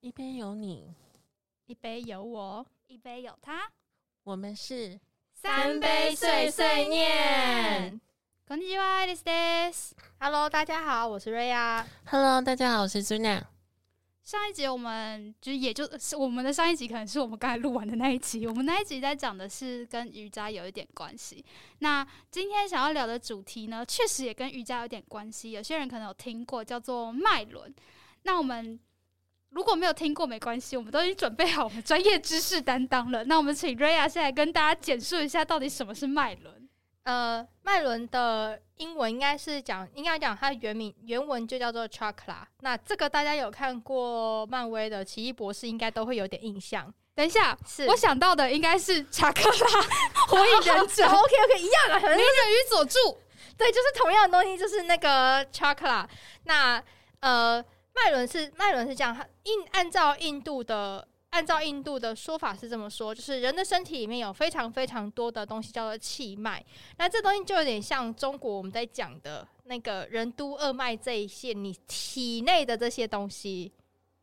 一杯有你，一杯有我，一杯有他，我们是三杯碎碎念。こんにちは、this is。Hello，大家好，我是瑞亚。 Hello，大家好，我是 Zuna。上一集我们就也就是我们的上一集，可能是我们刚才录完的那一集。我们那一集在讲的是跟瑜伽有一点关系。那今天想要聊的主题呢，确实也跟瑜伽有点关系。有些人可能有听过，叫做脉轮。那我们 如果没有听过没关系，我们都已经准备好我们专业知识担当了。那我们请瑞亚先来跟大家简述一下，到底什么是脉轮。呃，脉轮的英文应该是讲，应该讲它原名原文就叫做 chakra。那这个大家有看过漫威的奇异博士，应该都会有点印象。等一下，是我想到的应该是查克拉火影忍者 OK OK 一样啊，可能鸣人与佐助。对，就是同样的东西，就是那个 chakra。那呃，脉轮是脉轮是这样，它印按照印度的按照印度的说法是这么说，就是人的身体里面有非常非常多的东西叫做气脉。那这东西就有点像中国我们在讲的那个任督二脉这一线，你体内的这些东西，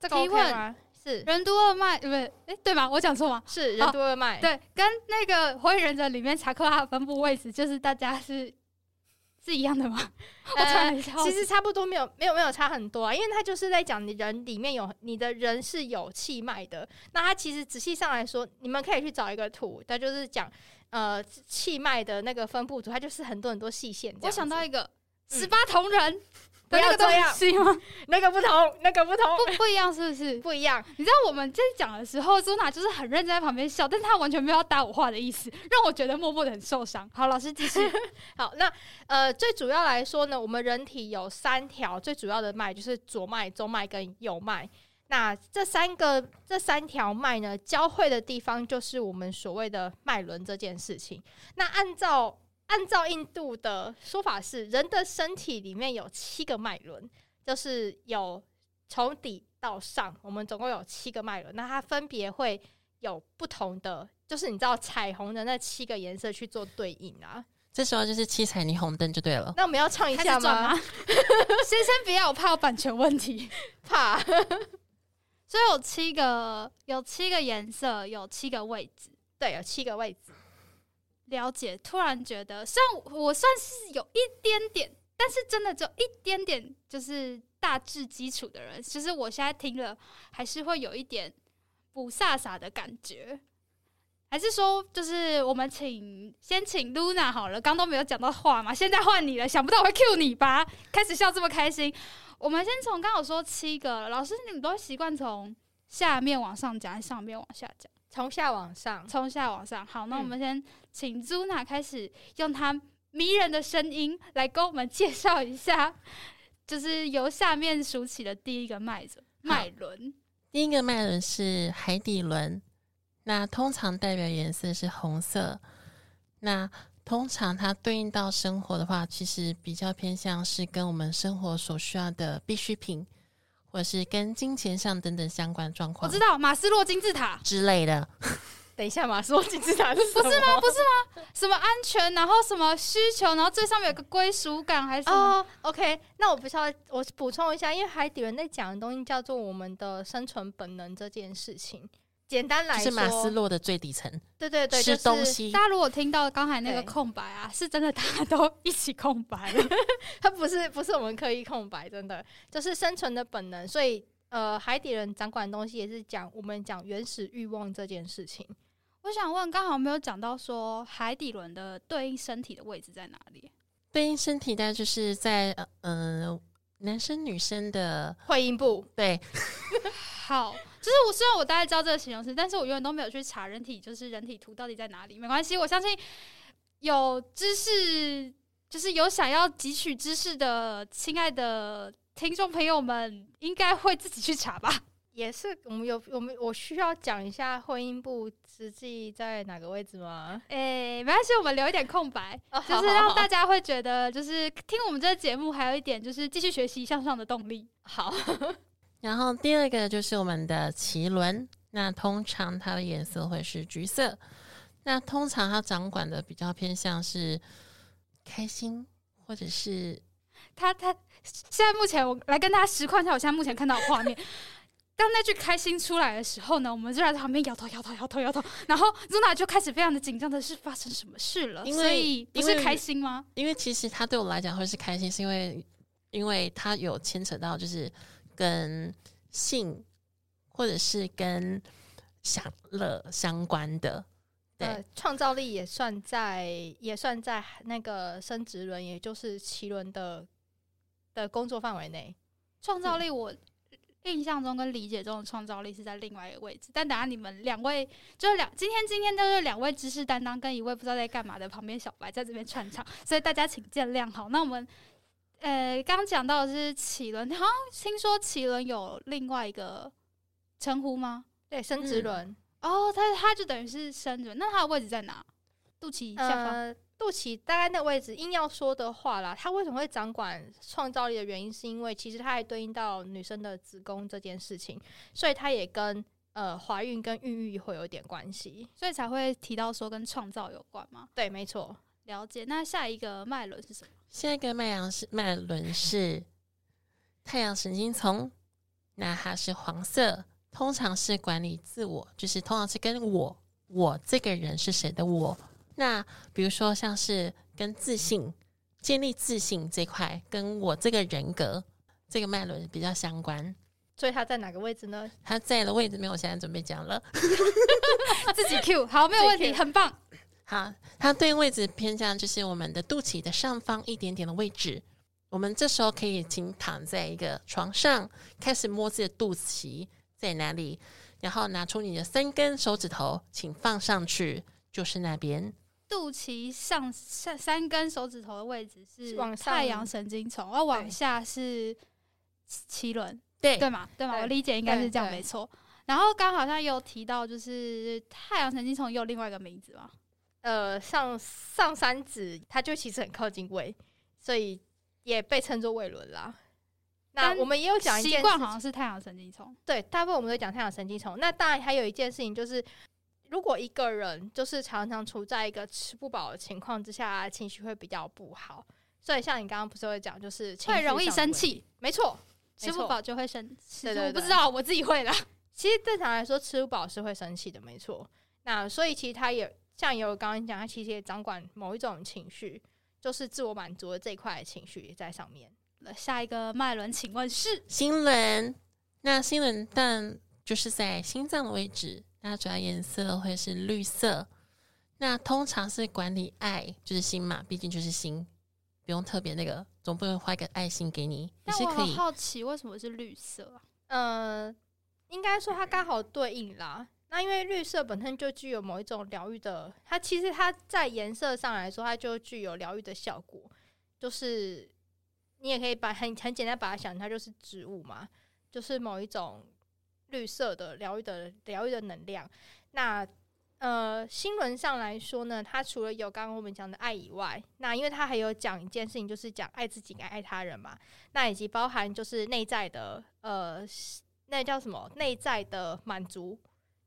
这个提 OK 吗？是任督二脉，对不对？哎，对吧？我讲错吗？是任督二脉，对，跟那个火影忍者里面查克拉的分布位置，就是大家是是一样的吗？其实差不多，没有没有没有差很多啊，因为他就是在讲你人里面有你的人是有气脉的。那他其实仔细上来说，你们可以去找一个图，它就是讲呃气脉的那个分布图，它就是很多很多细线。我想到一个嗯十八铜人不要这样吗？那个不同，那个不同，不不一样，是不是？不一样。你知道我们在讲的时候，朱娜就是很认真在旁边笑，但是她完全没有要搭我话的意思，让我觉得默默的很受伤。好，老师继续。好，那呃最主要来说呢，我们人体有三条最主要的脉，就是左脉、中脉跟右脉。那这三个这三条脉呢，交汇的地方就是我们所谓的脉轮这件事情。那按照按照印度的说法是，人的身体里面有七个脉轮，就是有从底到上，我们总共有七个脉轮。那它分别会有不同的，就是你知道彩虹的那七个颜色去做对应啊。这时候就是七彩霓虹灯就对了。那我们要唱一下吗？先生不要，我怕有版权问题。怕 所以有七个，有七个颜色，有七个位置。对，有七个位置。了解，突然觉得，虽然我算是有一点点，但是真的只有一点点，就是大致基础的人，其实我现在听了还是会有一点不飒飒的感觉。还是说，就是我们请先请 Luna 好了，刚都没有讲到话嘛，现在换你了，想不到我会 cue 你吧？开始笑这么开心，我们先从刚刚有说七个了，老师你们都习惯从下面往上讲，还是上面往下讲？从下往上，从下往上。好，那嗯我们先请朱娜开始用她迷人的声音来跟我们介绍一下，就是由下面数起的第一个脉轮。脉轮，第一个脉轮是海底轮，那通常代表颜色是红色。那通常它对应到生活的话，其实比较偏向是跟我们生活所需要的必需品，或者是跟金钱上等等相关状况我知道马斯洛金字塔之类的。等一下嘛，说金字塔是不是吗？不是吗？什么安全，然后什么需求，然后最上面有个归属感，还是什么？哦，OK，那我不知道，我补充一下，因为海底人在讲的东西叫做我们的生存本能这件事情。简单来说，是马斯洛的最底层，对对对，吃就是东西大家如果听到刚才那个空白啊，是真的大家都一起空白了。它不是不是我们刻意空白，真的就是生存的本能。所以呃，海底人掌管的东西也是讲我们讲原始欲望这件事情。我想问，刚好没有讲到说海底轮的对应身体的位置在哪里？对应身体大概就是在呃呃男生女生的会阴部，对 好，就是我虽然我大概知道这个形容词，但是我永远都没有去查人体，就是人体图到底在哪里。没关系，我相信有知识，就是有想要汲取知识的亲爱的听众朋友们，应该会自己去查吧。也是我们有我们我需要讲一下婚姻部实际在哪个位置吗？诶、没关系，我们留一点空白，哦就是让大家会觉得，就是听我们这个节目，还有一点就是继续学习向上的动力。好，然后第二个就是我们的脐轮，那通常它的颜色会是橘色。那通常它掌管的比较偏向是开心，或者是他他现在目前我来跟大家实况一下，我现在目前看到的画面，当那句开心出来的时候呢，我们就在旁边摇头摇头摇头摇头，然后 Zuna 就开始非常的紧张的是发生什么事了？所以不因为是开心吗？因为其实他对我来讲会是开心，是因为因为他有牵扯到就是跟性或者是跟享乐相关的，对、呃，创造力也算在也算在那个生殖轮，也就是奇轮的的工作范围内。创造力，我印象中跟理解中的创造力是在另外一个位置。但等下你们两位就是两今天今天就是两位知识担当跟一位不知道在干嘛的旁边小白在这边串场，所以大家请见谅。好，那我们呃刚刚讲到的是奇轮，好像听说奇轮有另外一个称呼吗？对，生殖轮，哦，它它就等于是生殖，那它的位置在哪？肚脐下方。呃，肚脐大概那个位置，硬要说的话啦，它为什么会掌管创造力的原因，是因为其实它还对应到女生的子宫这件事情，所以它也跟呃怀孕跟孕育会有一点关系。所以才会提到说跟创造有关吗？对，没错。了解。那下一个脉轮是什么？下一个脉阳是脉轮是太阳神经丛，那它是黄色，通常是管理自我，就是通常是跟我我这个人是谁的我。那比如说像是跟自信、建立自信这块，跟我这个人格这个脉轮比较相关。所以它在哪个位置呢？它在的位置没有，我现在准备讲了。自己 Q 好，没有问题，很棒。好，它对应位置偏向就是我们的肚脐的上方一点点的位置。我们这时候可以请躺在一个床上，开始摸自己的肚脐在哪里，然后拿出你的三根手指头，请放上去，就是那边。肚脐上上三根手指头的位置是往太阳神经丛，而往下是脐轮，对对嘛？对嘛？我理解应该是这样，没错。然后刚好像有提到，就是太阳神经丛也有另外一个名字嘛，呃，上上三指，它就其实很靠近胃，所以也被称作胃轮啦。那我们也有讲一习惯好像是太阳神经丛。对，大部分我们都讲太阳神经丛。那当然还有一件事情就是，如果一个人就是常常处在一个吃不饱的情况之下，情绪会比较不好。所以像你刚刚不是会讲，就是会容易生气，没错，吃不饱就会生。对对对我不知道，我自己会啦。其实正常来说，吃不饱是会生气的，没错。那所以其实他也像有刚刚讲，他其实也掌管某一种情绪，就是自我满足的这一块情绪也在上面。下一个脉轮，请问是心轮，那心轮但就是在心脏的位置，那主要颜色会是绿色。那通常是管理爱，就是心嘛，毕竟就是心，不用特别那个，总不能画一个爱心给你，也但我很是可以。好奇，为什么是绿色啊？呃，应该说它刚好对应啦。那因为绿色本身就具有某一种疗愈的，它其实它在颜色上来说，它就具有疗愈的效果。就是你也可以把很很简单把它想，它就是植物嘛，就是某一种绿色的疗愈的疗愈的能量。那呃，新轮上来说呢，它除了有刚刚我们讲的爱以外，那因为它还有讲一件事情，就是讲爱自己、爱爱他人嘛。那以及包含就是内在的呃，那叫什么？内在的满足，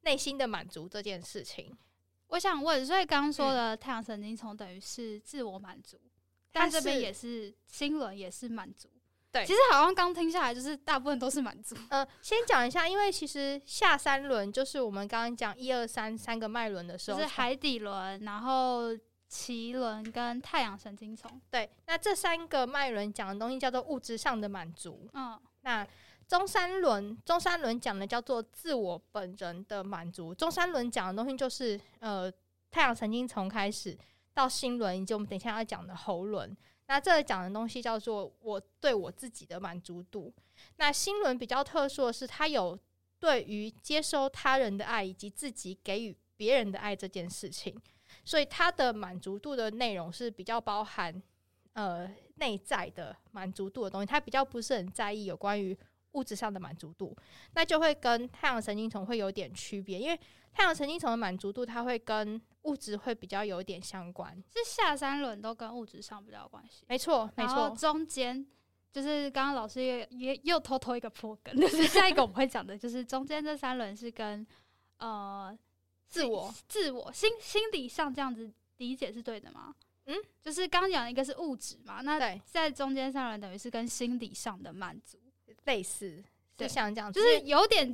内心的满足这件事情。我想问，所以刚刚嗯说的太阳神经丛等于是自我满足，但这边也是心轮也是满足。对其实好像刚听下来，就是大部分都是满足。呃，先讲一下，因为其实下三轮就是我们刚刚讲一二三三个脉轮的时候，就是海底轮，然后脐轮跟太阳神经丛。对。那这三个脉轮讲的东西叫做物质上的满足。嗯，那中三轮，中三轮讲的叫做自我本人的满足。中三轮讲的东西就是呃，太阳神经丛开始到心轮，以及我们等一下要讲的喉轮。那这个讲的东西叫做我对我自己的满足度。那心轮比较特殊的是，它有对于接收他人的爱以及自己给予别人的爱这件事情，所以它的满足度的内容是比较包含呃内在的满足度的东西，它比较不是很在意有关于物质上的满足度，那就会跟太阳神经丛会有点区别，因为太阳神经丛的满足度它会跟物质会比较有点相关。是下三轮都跟物质上比较有关系。没错，没错，中间就是刚刚老师也也又偷偷一个破梗，就是下一个我们会讲的，就是中间这三轮是跟呃自我自我心心理上这样子理解是对的吗？嗯，就是刚刚讲的一个是物质嘛，那对在中间三轮等于是跟心理上的满足。类似就像这样，就是有点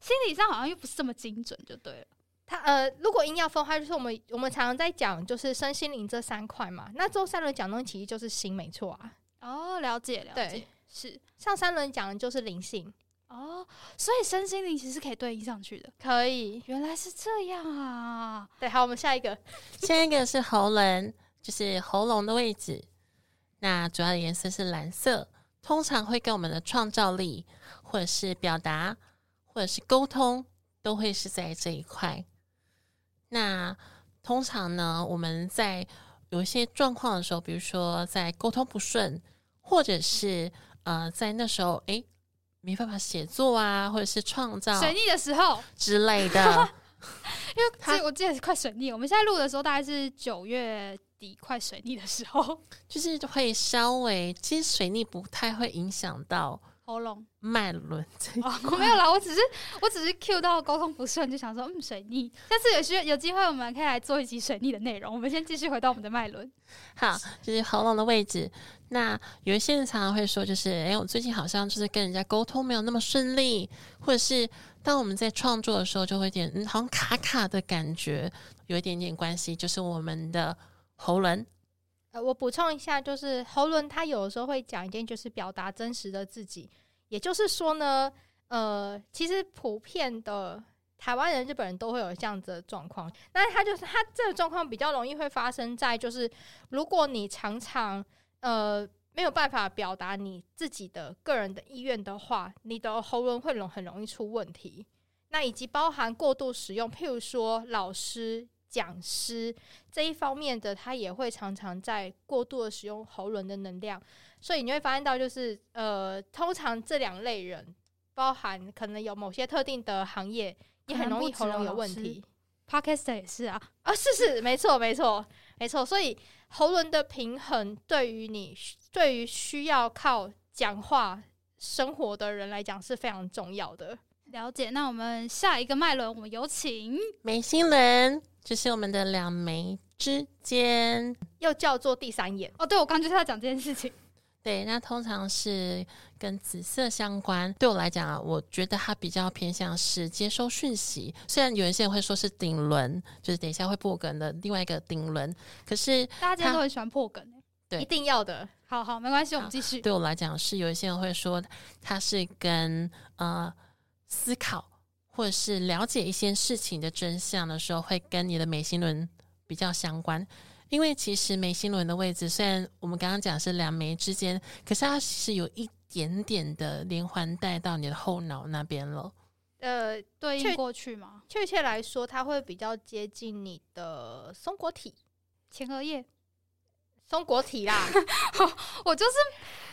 心理上好像又不是这么精准，就对了。它呃，如果硬要分，它就是我们我们常常在讲，就是身心灵这三块嘛。那周三轮讲东西其实就是心，没错啊。哦，了解了解对，是上三轮讲的就是灵性，哦，所以身心灵其实可以对应上去的。可以。原来是这样啊！对，好，我们下一个。下一个是喉轮，就是喉咙的位置。那主要的颜色是蓝色，通常会跟我们的创造力，或者是表达，或者是沟通，都会是在这一块。那通常呢，我们在有一些状况的时候，比如说在沟通不顺，或者是呃，在那时候诶没办法写作啊，或者是创造水逆的时候，之类的，因为它这我记得是快水逆，我们现在录的时候大概是九月底快水逆的时候，就是会稍微，其实水逆不太会影响到喉咙脉轮这一哦，我没有啦，我只是我只是 Q 到沟通不顺，就想说嗯水逆，下次有需有机会我们可以来做一集水逆的内容。我们先继续回到我们的脉轮，好，就是喉咙的位置。那有一些人常常会说，就是哎，我最近好像就是跟人家沟通没有那么顺利，或者是当我们在创作的时候，就会有点嗯，好像卡卡的感觉，有一点点关系，就是我们的喉轮。呃，我补充一下，就是喉轮它有的时候会讲一件，就是表达真实的自己。也就是说呢，呃，其实普遍的台湾人、日本人都会有这样子的状况。那他就是他这个状况比较容易会发生在，就是如果你常常呃没有办法表达你自己的个人的意愿的话，你的喉咙会容很容易出问题。那以及包含过度使用，譬如说老师、讲师这一方面的，他也会常常在过度的使用喉咙的能量，所以你会发现到，就是呃，通常这两类人，包含可能有某些特定的行业，也很容易喉咙有问题。Podcast 也是啊，啊，是是，没错，没错，没错。所以喉轮的平衡，对于你对于需要靠讲话生活的人来讲是非常重要的。了解。那我们下一个脉轮，我们有请眉心轮就是我们的两眉之间。又叫做第三眼，哦，对我刚就是要讲这件事情。对，那通常是跟紫色相关。对我来讲啊，我觉得它比较偏向是接收讯息。虽然有一些人会说是顶轮，就是等一下会破梗的另外一个顶轮，可是大家都很喜欢破梗欸对一定要的。好好，没关系，我们好继续。对我来讲是有一些人会说它是跟呃思考或者是了解一些事情的真相的时候，会跟你的眉心轮比较相关。因为其实眉心轮的位置，虽然我们刚刚讲是两眉之间，可是它其实有一点点的连环带到你的后脑那边了。呃，确对应过去吗？确切来说，它会比较接近你的松果体，前额叶，松果体啦。我就是，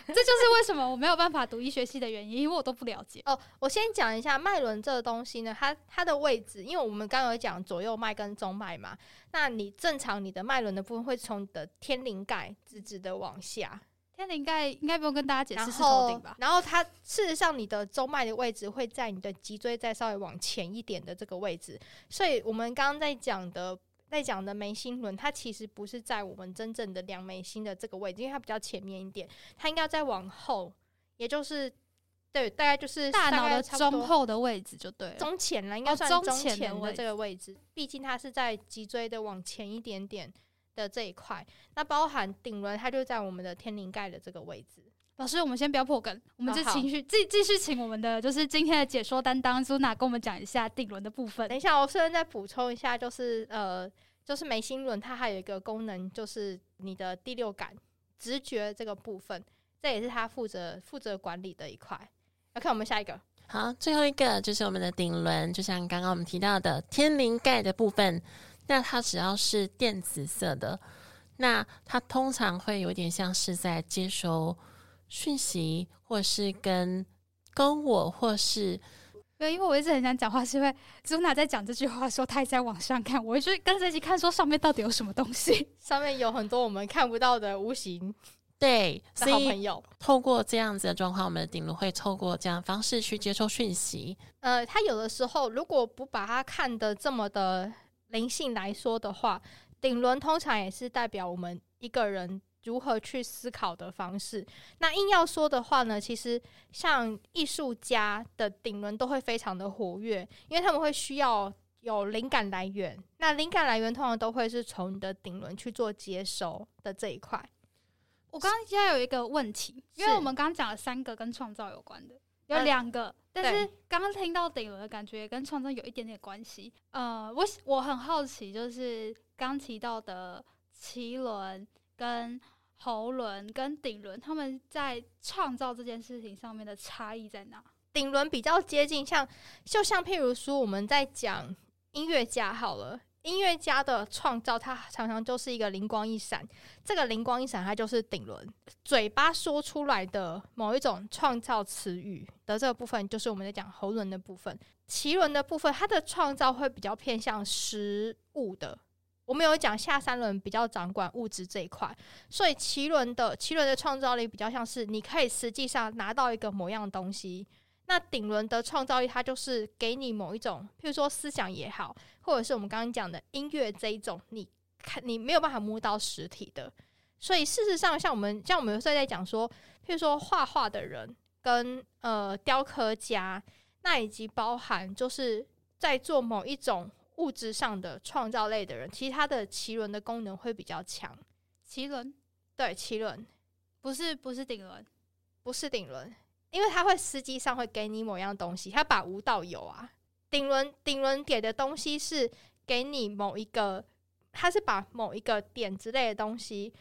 这就是为什么我没有办法读医学系的原因，因为我都不了解。哦，我先讲一下脉轮这个东西呢，它它的位置，因为我们刚刚有讲左右脉跟中脉嘛，那你正常你的脉轮的部分会从你的天灵盖直直的往下，天灵盖应该不用跟大家解释是头顶吧？然后它事实上你的中脉的位置会在你的脊椎再稍微往前一点的这个位置，所以我们刚刚在讲的。在讲的眉心轮，它其实不是在我们真正的两眉心的这个位置，因为它比较前面一点，它应该再往后，也就是对，大概就是大脑的中后的位置就对了。中前了，应该哦算中中前的这个位置。毕竟它是在脊椎的往前一点点的这一块，那包含顶轮，它就在我们的天灵盖的这个位置。老师，我们先不要破梗，我们哦好就情绪继继续请我们的就是今天的解说担当苏娜跟我们讲一下顶轮的部分等。一下，我顺便再补充一下，就是呃，就是眉心轮它还有一个功能，就是你的第六感、直觉这个部分，这也是它负责负责管理的一块。要看我们下一个，好，最后一个就是我们的顶轮，就像刚刚我们提到的天灵盖的部分，那它只要是电紫色的，那它通常会有点像是在接收讯息，或是跟跟我，或是对，因为我一直很想讲话，是因为朱娜在讲这句话的时候，她也在往上看，我就跟着一起看，说上面到底有什么东西。上面有很多我们看不到的无形对，的所以好朋友。透过这样子的状况，我们的顶轮会透过这样方式去接收讯息。呃，他有的时候如果不把它看得这么的灵性来说的话，顶轮通常也是代表我们一个人如何去思考的方式。那硬要说的话呢，其实像艺术家的顶轮都会非常的活跃，因为他们会需要有灵感来源。那灵感来源通常都会是从你的顶轮去做接收的这一块。我刚刚现在有一个问题，因为我们刚刚讲了三个跟创造有关的，有两个，但是刚刚听到顶轮的感觉跟创造有一点点关系。呃，我我很好奇，就是刚提到的奇轮、跟喉轮、跟顶轮，他们在创造这件事情上面的差异在哪？顶轮比较接近，像就像譬如说我们在讲音乐家好了。音乐家的创造，他常常就是一个灵光一闪。这个灵光一闪，它就是顶轮。嘴巴说出来的某一种创造词语的这个部分，就是我们在讲喉轮的部分。脐轮的部分，它的创造会比较偏向实物的。我们有讲下三轮比较掌管物质这一块，所以奇轮的奇轮的创造力比较像是你可以实际上拿到一个某样东西。那顶轮的创造力，它就是给你某一种，譬如说思想也好，或者是我们刚刚讲的音乐这一种，你看你没有办法摸到实体的。所以事实上，像我们像我们有时候在讲说，譬如说画画的人跟呃雕刻家，那以及包含就是在做某一种物质上的创造类的人，其实他的脐轮的功能会比较强。脐轮对脐轮，不是不是顶轮，不是顶轮。因为它会实际上会给你某样东西，它把无到有啊。顶轮顶轮给的东西是给你某一个，它是把某一个点之类的东西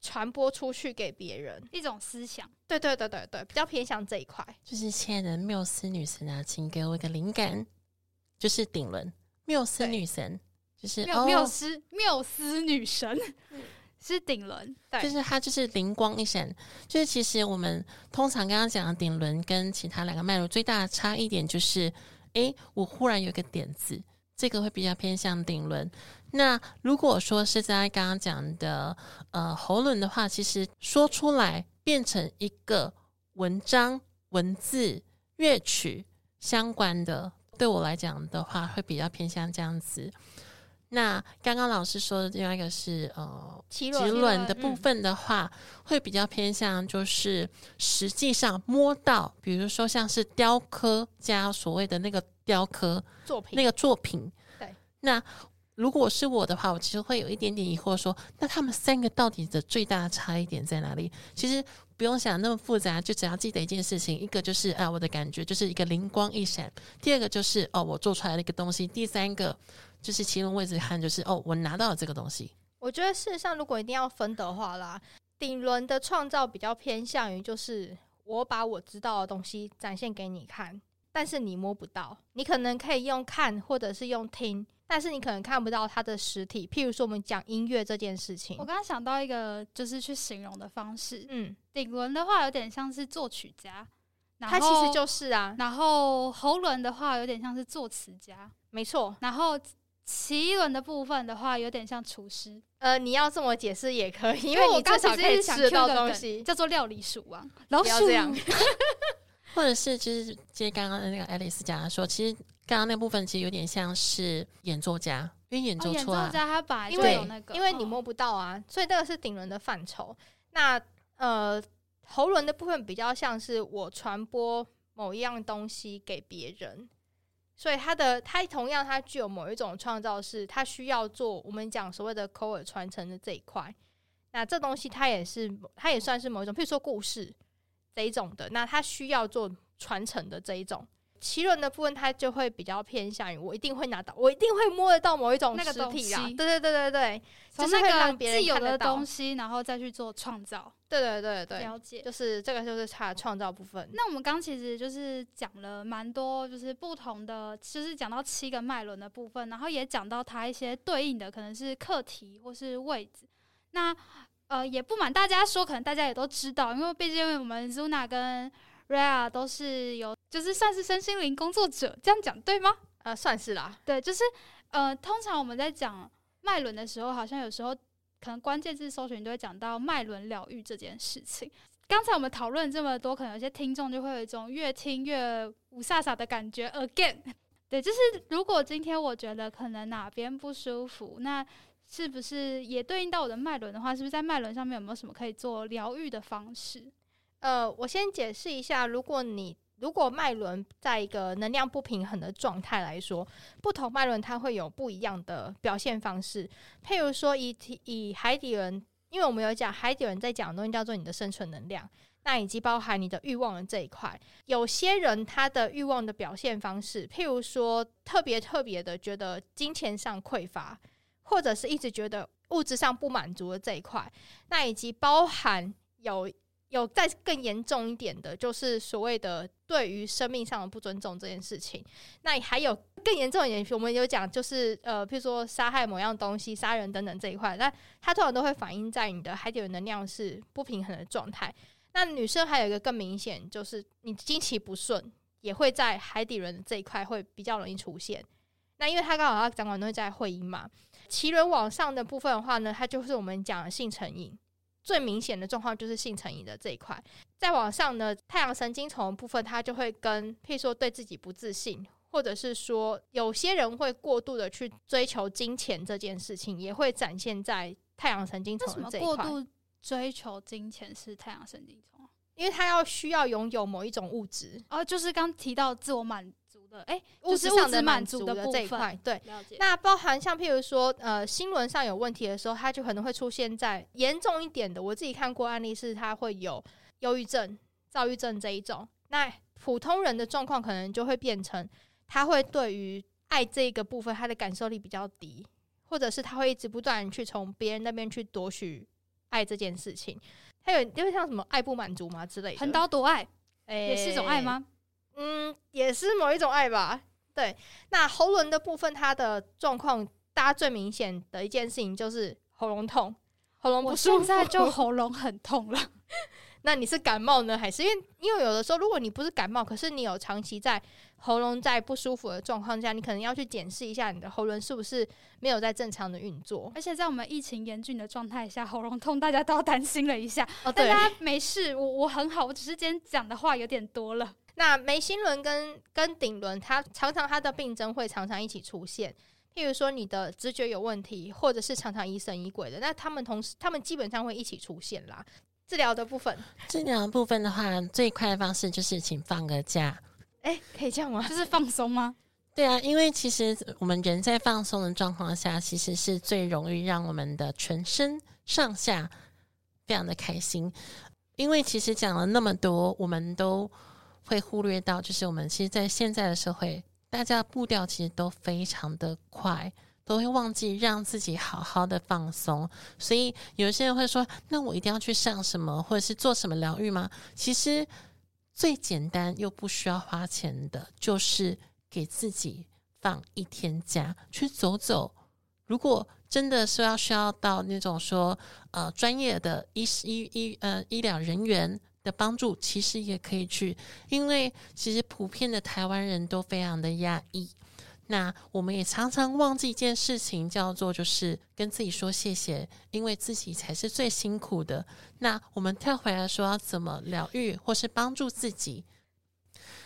传播出去给别人，一种思想。对对对对对，比较偏向这一块。就是亲爱的缪斯女神啊，请给我一个灵感，就是顶轮缪斯女神，就是缪斯缪斯女神。是顶轮，就是它就是灵光一闪，就是其实我们通常刚刚讲的顶轮跟其他两个脉络最大的差异点就是，诶，我忽然有个点子，这个会比较偏向顶轮。那如果说是在刚刚讲的呃喉轮的话，其实说出来变成一个文章、文字、乐曲相关的，对我来讲的话，会比较偏向这样子。那刚刚老师说的另外一个是呃，脐轮的部分的话，会比较偏向就是实际上摸到，比如说像是雕刻家所谓的那个雕刻作品，那个作品。对。那如果是我的话，我其实会有一点点疑惑，说那他们三个到底的最大的差异点在哪里？其实不用想那么复杂，就只要记得一件事情，一个就是啊，我的感觉就是一个灵光一闪；第二个就是哦，我做出来的一个东西；第三个。就是其中位置看，就是哦，我拿到了这个东西。我觉得事实上，如果一定要分的话啦，顶轮的创造比较偏向于，就是我把我知道的东西展现给你看，但是你摸不到。你可能可以用看或者是用听，但是你可能看不到它的实体。譬如说，我们讲音乐这件事情，我刚刚想到一个就是去形容的方式。嗯，顶轮的话有点像是作曲家，它其实就是啊。然后喉轮的话有点像是作词家，没错。然后奇轮的部分的话，有点像厨师。呃，你要这么解释也可以，因为你至少可以吃到东西，叫做料理鼠王。老鼠，或者是就是接刚刚的那个爱丽丝讲说，其实刚刚那部分其实有点像是演奏家，因为演奏出来，他把因为那个，因为你摸不到啊，所以这个是顶轮的范畴。那呃，喉轮的部分比较像是我传播某一样东西给别人。所以它的它同样它具有某一种创造是它需要做我们讲所谓的口耳传承的这一块，那这东西它也是它也算是某一种，譬如说故事这一种的，那它需要做传承的这一种。奇轮的部分，它就会比较偏向于我一定会拿到，我一定会摸得到某一种那个实体啊。对对对对对，就是会让别人有的东西，然后再去做创造。对对对对，了解，就是这个就是它创造部分。那我们刚其实就是讲了蛮多，就是不同的，就是讲到七个脉轮的部分，然后也讲到它一些对应的可能是课题或是位置。那呃，也不瞒大家说，可能大家也都知道，因为毕竟我们 Zuna 跟 Ria 都是有，就是算是身心灵工作者，这样讲对吗？呃，算是啦。对，就是呃，通常我们在讲脉轮的时候，好像有时候可能关键字搜寻都会讲到脉轮疗愈这件事情。刚才我们讨论这么多，可能有些听众就会有一种越听越无飒飒的感觉。Again，对，就是如果今天我觉得可能哪边不舒服，那是不是也对应到我的脉轮的话，是不是在脉轮上面有没有什么可以做疗愈的方式？呃，我先解释一下，如果你如果脉轮在一个能量不平衡的状态来说，不同脉轮它会有不一样的表现方式。譬如说，以以海底轮，因为我们有讲海底轮在讲的东西叫做你的生存能量，那以及包含你的欲望的这一块。有些人他的欲望的表现方式，譬如说特别特别的觉得金钱上匮乏，或者是一直觉得物质上不满足的这一块，那以及包含有。有再更严重一点的，就是所谓的对于生命上的不尊重这件事情。那还有更严重一点，我们有讲，就是呃，譬如说杀害某样东西、杀人等等这一块，那它通常都会反映在你的海底轮能量是不平衡的状态。那女生还有一个更明显，就是你经期不顺，也会在海底轮这一块会比较容易出现。那因为它刚好它掌管都会在会阴嘛，脐轮往上的部分的话呢，它就是我们讲的性成瘾。最明显的状况就是性成瘾的这一块，再往上呢，太阳神经丛部分，它就会跟，譬如说对自己不自信，或者是说有些人会过度的去追求金钱这件事情，也会展现在太阳神经丛这一块。过度追求金钱是太阳神经丛，因为他要需要拥有某一种物质，哦，就是刚提到自我满。哎，物质上的满足的这一块，对，那包含像譬如说，呃，心轮上有问题的时候，它就可能会出现在严重一点的。我自己看过案例是，它会有忧郁症、躁郁症这一种。那普通人的状况可能就会变成，他会对于爱这个部分，他的感受力比较低，或者是他会一直不断去从别人那边去夺取爱这件事情。还有，因为像什么爱不满足嘛之类的，横刀夺爱，也是一种爱吗？嗯，也是某一种爱吧。对，那喉咙的部分，它的状况，大家最明显的一件事情就是喉咙痛，喉咙不舒服。现在就喉咙很痛了。那你是感冒呢，还是因为因为有的时候，如果你不是感冒，可是你有长期在喉咙在不舒服的状况下，你可能要去检视一下你的喉咙是不是没有在正常的运作。而且在我们疫情严峻的状态下，喉咙痛，大家都要担心了一下。哦，大家没事，我我很好，我只是今天讲的话有点多了。那眉心轮跟跟顶轮，它常常它的病症会常常一起出现。譬如说你的直觉有问题，或者是常常疑神疑鬼的，那他们同时他们基本上会一起出现啦。治疗的部分，治疗的部分的话，最快的方式就是请放个假。哎，可以这样吗？就是放松吗？对啊，因为其实我们人在放松的状况下，其实是最容易让我们的全身上下非常的开心。因为其实讲了那么多，我们都。会忽略到，就是我们其实，在现在的社会，大家步调其实都非常的快，都会忘记让自己好好的放松。所以有些人会说：“那我一定要去上什么，或者是做什么疗愈吗？”其实最简单又不需要花钱的，就是给自己放一天假，去走走。如果真的是要需要到那种说呃专业的医医医呃医疗人员。的帮助其实也可以去，因为其实普遍的台湾人都非常的压抑。那我们也常常忘记一件事情，叫做就是跟自己说谢谢，因为自己才是最辛苦的。那我们跳回来说要怎么疗愈或是帮助自己，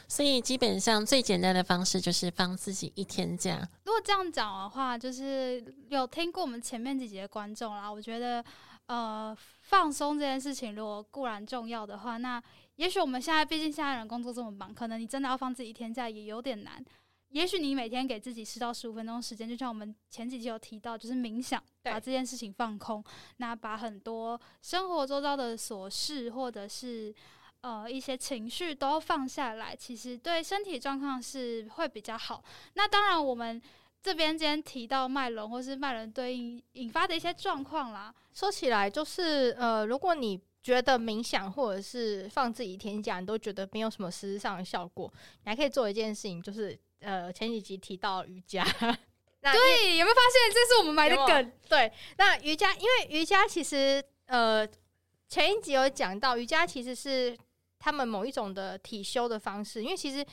所以基本上最简单的方式就是放自己一天假。如果这样讲的话，就是有听过我们前面几节观众啦，我觉得。呃，放松这件事情，如果固然重要的话，那也许我们现在毕竟现在人工作这么忙，可能你真的要放自己一天假也有点难。也许你每天给自己十到十五分钟时间，就像我们前几期有提到，就是冥想，把这件事情放空，那把很多生活周遭的琐事或者是呃一些情绪都放下来，其实对身体状况是会比较好。那当然我们。这边今天提到脉轮或是脉轮对应引发的一些状况啦，说起来就是呃，如果你觉得冥想或者是放自己一天假，你都觉得没有什么实质上的效果，你还可以做一件事情，就是呃前几集提到瑜伽。对，有没有发现这是我们埋的梗？对，那瑜伽，因为瑜伽其实呃前一集有讲到，瑜伽其实是他们某一种的体修的方式，因为其实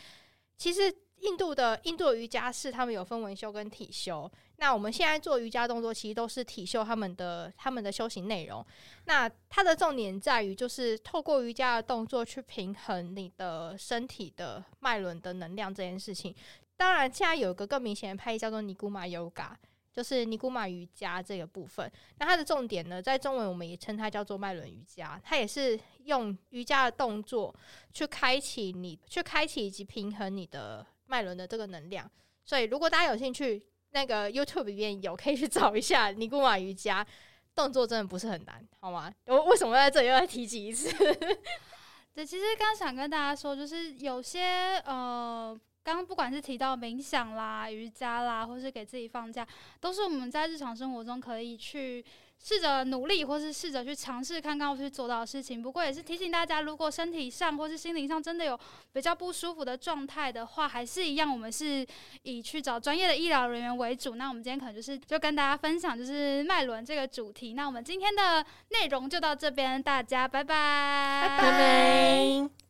其实。印度的印度瑜伽是他们有分文修跟体修。那我们现在做瑜伽动作，其实都是体修他们的他们的修行内容。那它的重点在于，就是透过瑜伽的动作去平衡你的身体的脉轮的能量这件事情。当然，现在有一个更明显的派系叫做尼古马 Yoga，就是尼古马瑜伽这个部分。那它的重点呢，在中文我们也称它叫做脉轮瑜伽，它也是用瑜伽的动作去开启你，去开启以及平衡你的脉轮的这个能量。所以如果大家有兴趣，那个 YouTube 里面有可以去找一下尼古马瑜伽，动作真的不是很难，好吗？我为什么在这里又要提及一次？对，其实刚想跟大家说，就是有些呃。刚刚不管是提到冥想啦、瑜伽啦，或是给自己放假，都是我们在日常生活中可以去试着努力，或是试着去尝试看看去做到的事情。不过也是提醒大家，如果身体上或是心灵上真的有比较不舒服的状态的话，还是一样，我们是以去找专业的医疗人员为主。那我们今天可能就是就跟大家分享就是脉轮这个主题。那我们今天的内容就到这边，大家拜拜，拜拜。